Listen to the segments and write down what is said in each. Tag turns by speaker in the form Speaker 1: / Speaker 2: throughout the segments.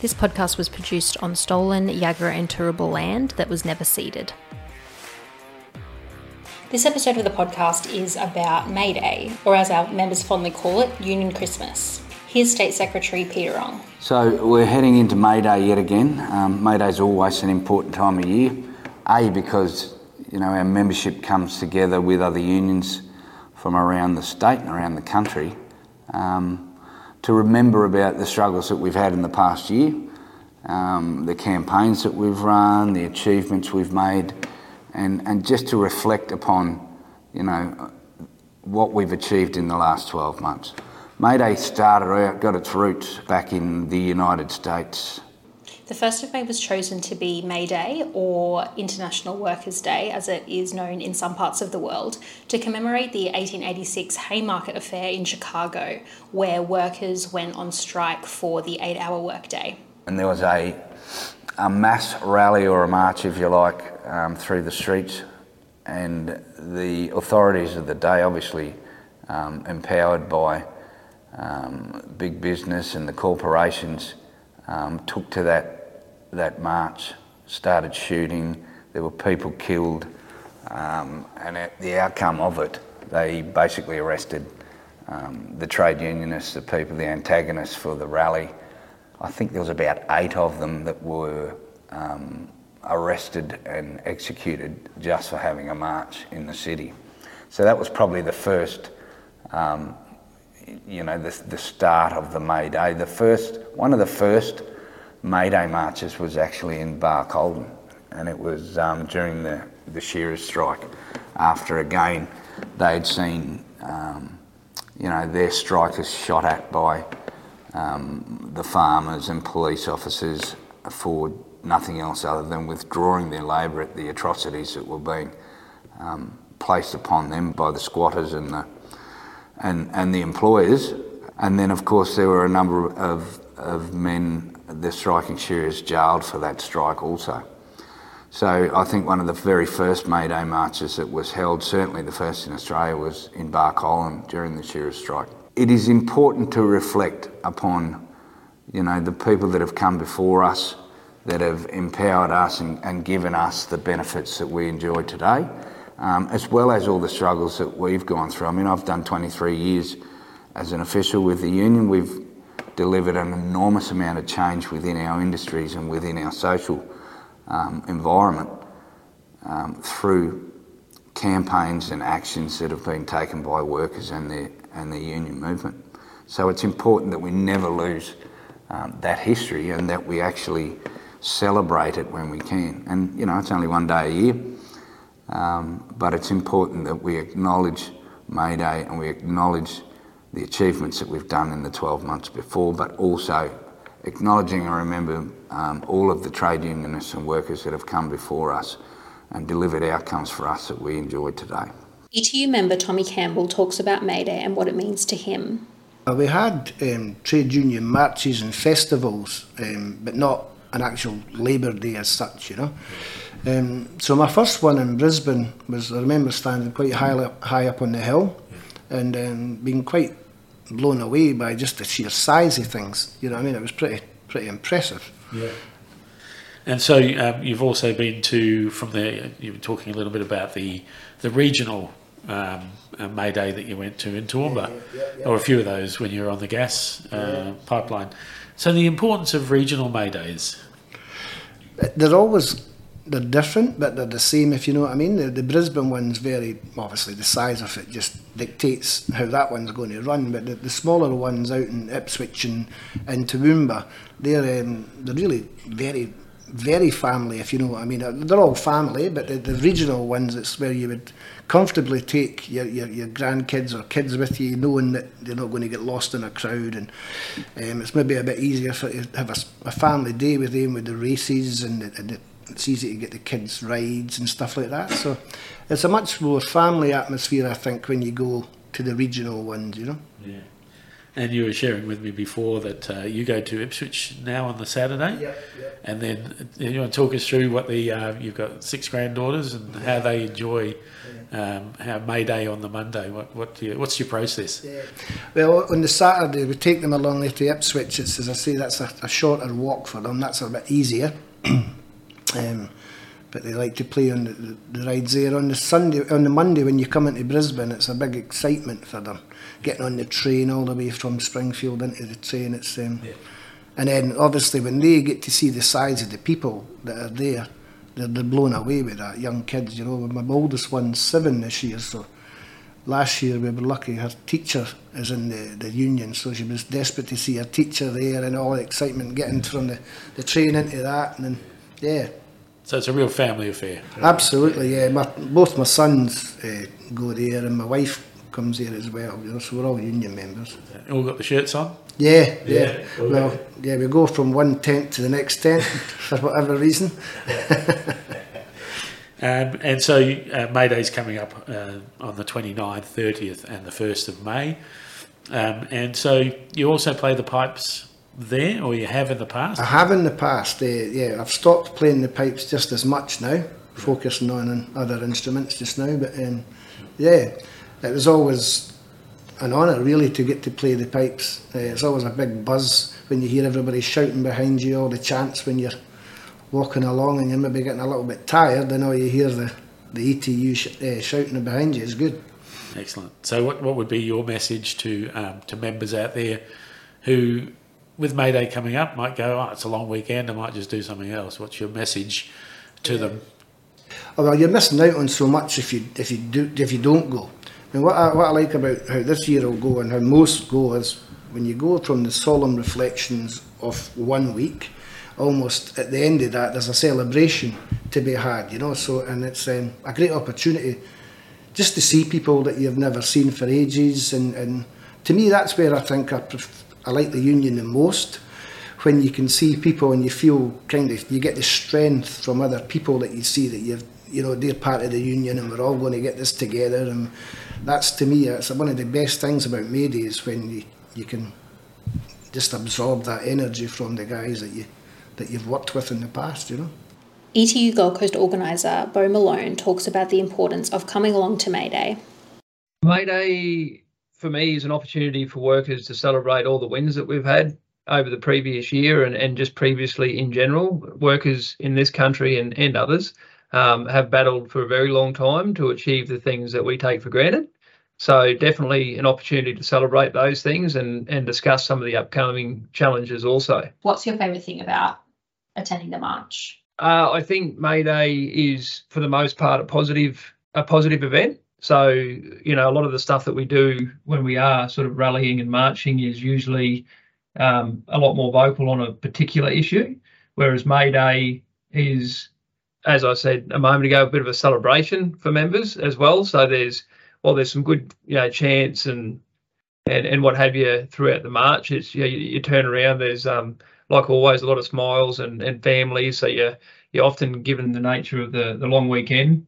Speaker 1: This podcast was produced on stolen Yagara and Turrbal land that was never ceded. This episode of the podcast is about May Day, or as our members fondly call it, Union Christmas. Here's State Secretary Peter Ong.
Speaker 2: So we're heading into May Day yet again. Um, May Day is always an important time of year. A because you know our membership comes together with other unions from around the state and around the country um, to remember about the struggles that we've had in the past year, um, the campaigns that we've run, the achievements we've made, and, and just to reflect upon you know what we've achieved in the last 12 months. May Day started out, got its roots back in the United States.
Speaker 1: The 1st of May was chosen to be May Day, or International Workers' Day, as it is known in some parts of the world, to commemorate the 1886 Haymarket Affair in Chicago, where workers went on strike for the eight hour workday.
Speaker 2: And there was a, a mass rally or a march, if you like, um, through the streets, and the authorities of the day, obviously um, empowered by um, big business and the corporations um, took to that, that march, started shooting, there were people killed, um, and at the outcome of it, they basically arrested um, the trade unionists, the people, the antagonists for the rally. I think there was about eight of them that were um, arrested and executed just for having a march in the city. So that was probably the first um, you know, the, the start of the May Day. The first, one of the first May Day marches was actually in Barcaldine, and it was um, during the, the shearers' strike. After again, they'd seen, um, you know, their strikers shot at by um, the farmers and police officers for nothing else other than withdrawing their labour at the atrocities that were being um, placed upon them by the squatters and the and, and the employers. And then, of course, there were a number of, of men, the striking shearers, jailed for that strike also. So I think one of the very first May Day marches that was held, certainly the first in Australia, was in Barcaldine during the shearers' strike. It is important to reflect upon, you know, the people that have come before us, that have empowered us and, and given us the benefits that we enjoy today um, as well as all the struggles that we've gone through. I mean, I've done 23 years as an official with the union. We've delivered an enormous amount of change within our industries and within our social um, environment um, through campaigns and actions that have been taken by workers and the, and the union movement. So it's important that we never lose um, that history and that we actually celebrate it when we can. And, you know, it's only one day a year. Um, but it's important that we acknowledge May Day and we acknowledge the achievements that we've done in the 12 months before, but also acknowledging and remember um, all of the trade unionists and workers that have come before us and delivered outcomes for us that we enjoy today.
Speaker 1: ETU member Tommy Campbell talks about May Day and what it means to him.
Speaker 3: We had um, trade union marches and festivals, um, but not an actual Labour Day as such, you know. Um, so my first one in Brisbane was, I remember standing quite high high up on the hill and um, being quite blown away by just the sheer size of things. You know what I mean? It was pretty, pretty impressive.
Speaker 4: Yeah. And so um, you've also been to, from there, you were talking a little bit about the, the regional um, uh, May Day that you went to in Toowoomba, yeah, yeah, yeah, or a few of those when you were on the gas uh, pipeline. So the importance of regional May Days.
Speaker 3: They're always they're different, but they're the same, if you know what I mean. The, the Brisbane one's very, obviously, the size of it just dictates how that one's going to run. But the, the smaller ones out in Ipswich and, and Toowoomba, they're, um, they're really very, very family, if you know what I mean. They're all family, but the, the regional ones, it's where you would comfortably take your, your, your grandkids or kids with you, knowing that they're not going to get lost in a crowd. And um, it's maybe a bit easier for you to have a, a family day with them with the races and the, and the it's easy to get the kids rides and stuff like that. So it's a much more family atmosphere, I think, when you go to the regional ones, you know.
Speaker 4: Yeah. and you were sharing with me before that uh, you go to Ipswich now on the Saturday.
Speaker 3: Yep, yep.
Speaker 4: And then uh, you want to talk us through what the uh, you've got six granddaughters and how they enjoy um, how May Day on the Monday. What what you, what's your process?
Speaker 3: Yeah. Well, on the Saturday, we take them along there to Ipswich. It's, as I say, that's a, a shorter walk for them. That's a bit easier. um, but they like to play on the, the, rides there. On the Sunday, on the Monday, when you come into Brisbane, it's a big excitement for them. Getting on the train all the way from Springfield into the train. It's um,
Speaker 4: Yeah.
Speaker 3: and then obviously when they get to see the size of the people that are there, they're, they're blown away with that. Young kids, you know. My oldest one's seven this year, so last year we were lucky her teacher is in the, the union so she was desperate to see her teacher there and all the excitement getting from the, the train into that and then yeah
Speaker 4: So it's a real family affair.
Speaker 3: absolutely yeah my, both my sons uh, go there and my wife comes there as well you know so we're all union members
Speaker 4: All got the shirts on.
Speaker 3: yeah yeah,
Speaker 4: Yeah,
Speaker 3: well yeah we go from one tent to the next tent for whatever reason
Speaker 4: Um, and so uh, May Day's coming up uh, on the 29th, 30th, and the 1st of May. Um, and so you also play the pipes there, or you have in the past.
Speaker 3: I have in the past, uh, yeah, I've stopped playing the pipes just as much now, focusing on other instruments just now. But um, yeah, it was always an honour really to get to play the pipes. Uh, it's always a big buzz when you hear everybody shouting behind you, all the chants when you're walking along and you're maybe getting a little bit tired, Then all you hear the the ETU sh- uh, shouting behind you is good.
Speaker 4: Excellent. So, what, what would be your message to um, to members out there who, with May Day coming up, might go, "Oh, it's a long weekend. I might just do something else." What's your message to them?
Speaker 3: Oh, well, you're missing out on so much if you if you do if you don't go. And what I, what I like about how this year will go and how most go is when you go from the solemn reflections of one week, almost at the end of that, there's a celebration to be had, you know. So and it's um, a great opportunity just to see people that you've never seen for ages. And, and to me, that's where I think I, pref- I like the union the most. When you can see people and you feel kind of, you get the strength from other people that you see that you've, you know, they're part of the union and we're all going to get this together. And that's to me, it's one of the best things about May Day is when you, you can just absorb that energy from the guys that you that you've worked with in the past, you know.
Speaker 1: ETU Gold Coast organiser Bo Malone talks about the importance of coming along to May Day.
Speaker 5: May Day for me is an opportunity for workers to celebrate all the wins that we've had over the previous year and, and just previously in general. Workers in this country and, and others um, have battled for a very long time to achieve the things that we take for granted. So definitely an opportunity to celebrate those things and, and discuss some of the upcoming challenges also.
Speaker 1: What's your favourite thing about attending the march?
Speaker 5: Uh, I think May Day is, for the most part, a positive a positive event. So you know, a lot of the stuff that we do when we are sort of rallying and marching is usually um, a lot more vocal on a particular issue, whereas May Day is, as I said a moment ago, a bit of a celebration for members as well. So there's well, there's some good you know chants and and, and what have you throughout the march. It's you, know, you, you turn around, there's um, like always a lot of smiles and, and families. So you you're often given the nature of the, the long weekend.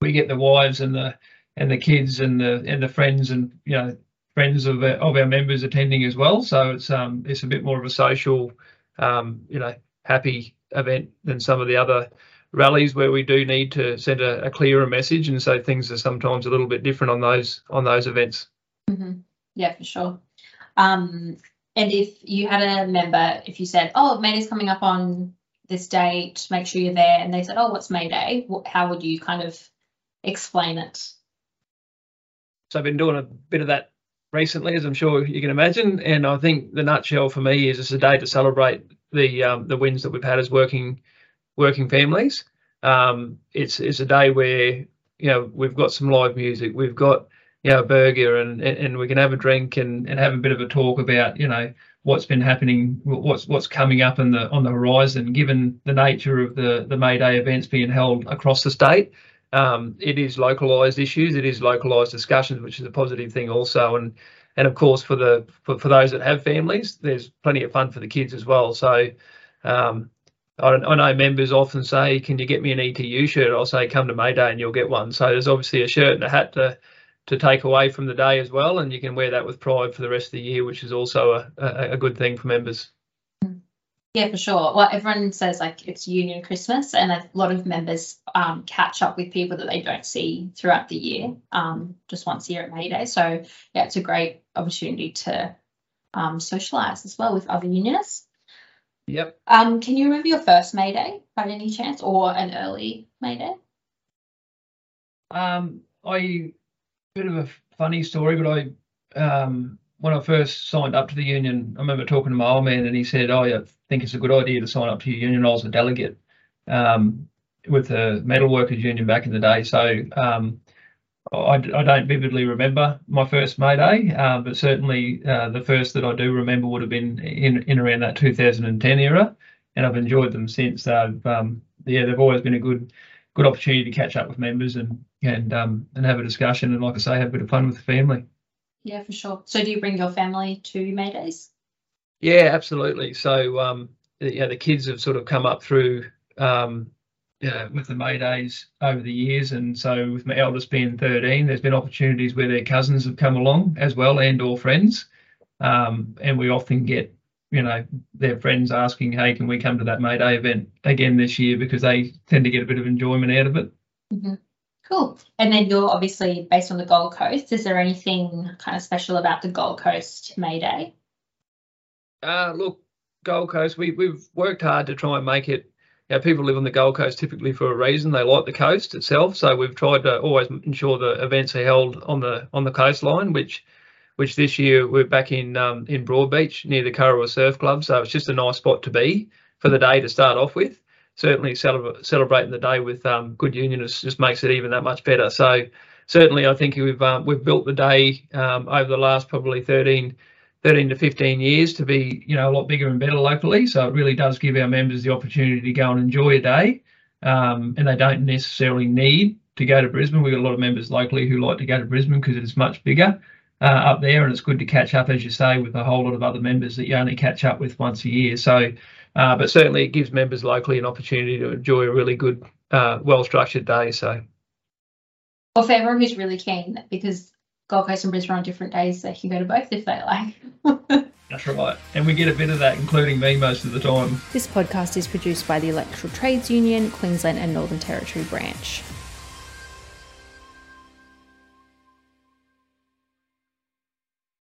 Speaker 5: We get the wives and the and the kids and the and the friends and you know friends of our, of our members attending as well. So it's um it's a bit more of a social um you know happy event than some of the other rallies where we do need to send a, a clearer message and so things are sometimes a little bit different on those on those events.
Speaker 1: Mm-hmm. Yeah, for sure. Um, and if you had a member, if you said, "Oh, May Day's coming up on this date, make sure you're there," and they said, "Oh, what's May Day?" How would you kind of explain it?
Speaker 5: So I've been doing a bit of that recently, as I'm sure you can imagine. And I think the nutshell for me is it's a day to celebrate the um, the wins that we've had as working working families. Um, it's it's a day where you know we've got some live music, we've got you know a burger, and and we can have a drink and and have a bit of a talk about you know what's been happening, what's what's coming up in the on the horizon. Given the nature of the the May Day events being held across the state, um, it is localised issues, it is localised discussions, which is a positive thing also. And and of course for the for, for those that have families, there's plenty of fun for the kids as well. So um, I, I know members often say, "Can you get me an ETU shirt?" I'll say, "Come to May Day and you'll get one." So there's obviously a shirt and a hat to to take away from the day as well, and you can wear that with pride for the rest of the year, which is also a, a, a good thing for members.
Speaker 1: Yeah, for sure. Well, everyone says like it's Union Christmas, and a lot of members um, catch up with people that they don't see throughout the year, um, just once a year at May Day. So yeah, it's a great opportunity to um, socialise as well with other unionists.
Speaker 5: Yep.
Speaker 1: Um, can you remember your first May Day by any chance, or an early May Day?
Speaker 5: Um, I bit of a funny story, but I um, when I first signed up to the union, I remember talking to my old man, and he said, "Oh, I think it's a good idea to sign up to your union." I was a delegate um, with the metal workers union back in the day, so um, I, I, don't vividly remember my first May Day, uh, but certainly uh, the first that I do remember would have been in in around that 2010 era, and I've enjoyed them since. Um, yeah, they've always been a good good opportunity to catch up with members and and um, and have a discussion, and like I say, have a bit of fun with the family.
Speaker 1: Yeah, for sure. So do you bring your family to May Days?
Speaker 5: Yeah, absolutely. So um, yeah, the kids have sort of come up through um, yeah, with the May Days over the years, and so with my eldest being 13, there's been opportunities where their cousins have come along as well and or friends, um, and we often get you know their friends asking, "Hey, can we come to that May Day event again this year?" Because they tend to get a bit of enjoyment out of it.
Speaker 1: Mm-hmm. Cool. And then you're obviously based on the Gold Coast. Is there anything kind of special about the Gold Coast May Day?
Speaker 5: Uh, look, Gold Coast, we, we've worked hard to try and make it. You know, people live on the Gold Coast typically for a reason. They like the coast itself, so we've tried to always ensure the events are held on the on the coastline. Which, which this year we're back in um, in Broadbeach near the Kurrawa Surf Club, so it's just a nice spot to be for the day to start off with certainly celebrating the day with um, good unionists just makes it even that much better. So certainly, I think we've um, we've built the day um, over the last probably 13, 13 to 15 years to be you know a lot bigger and better locally. So it really does give our members the opportunity to go and enjoy a day, um, and they don't necessarily need to go to Brisbane. We've got a lot of members locally who like to go to Brisbane because it's much bigger. Uh, up there, and it's good to catch up, as you say, with a whole lot of other members that you only catch up with once a year. So uh, but certainly, it gives members locally an opportunity to enjoy a really good, uh, well-structured day. So,
Speaker 1: well, for everyone who's really keen, because Gold Coast and Brisbane are on different days, they can go to both if they
Speaker 5: like. That's right. And we get a bit of that, including me, most of the time.
Speaker 1: This podcast is produced by the Electrical Trades Union, Queensland and Northern Territory branch.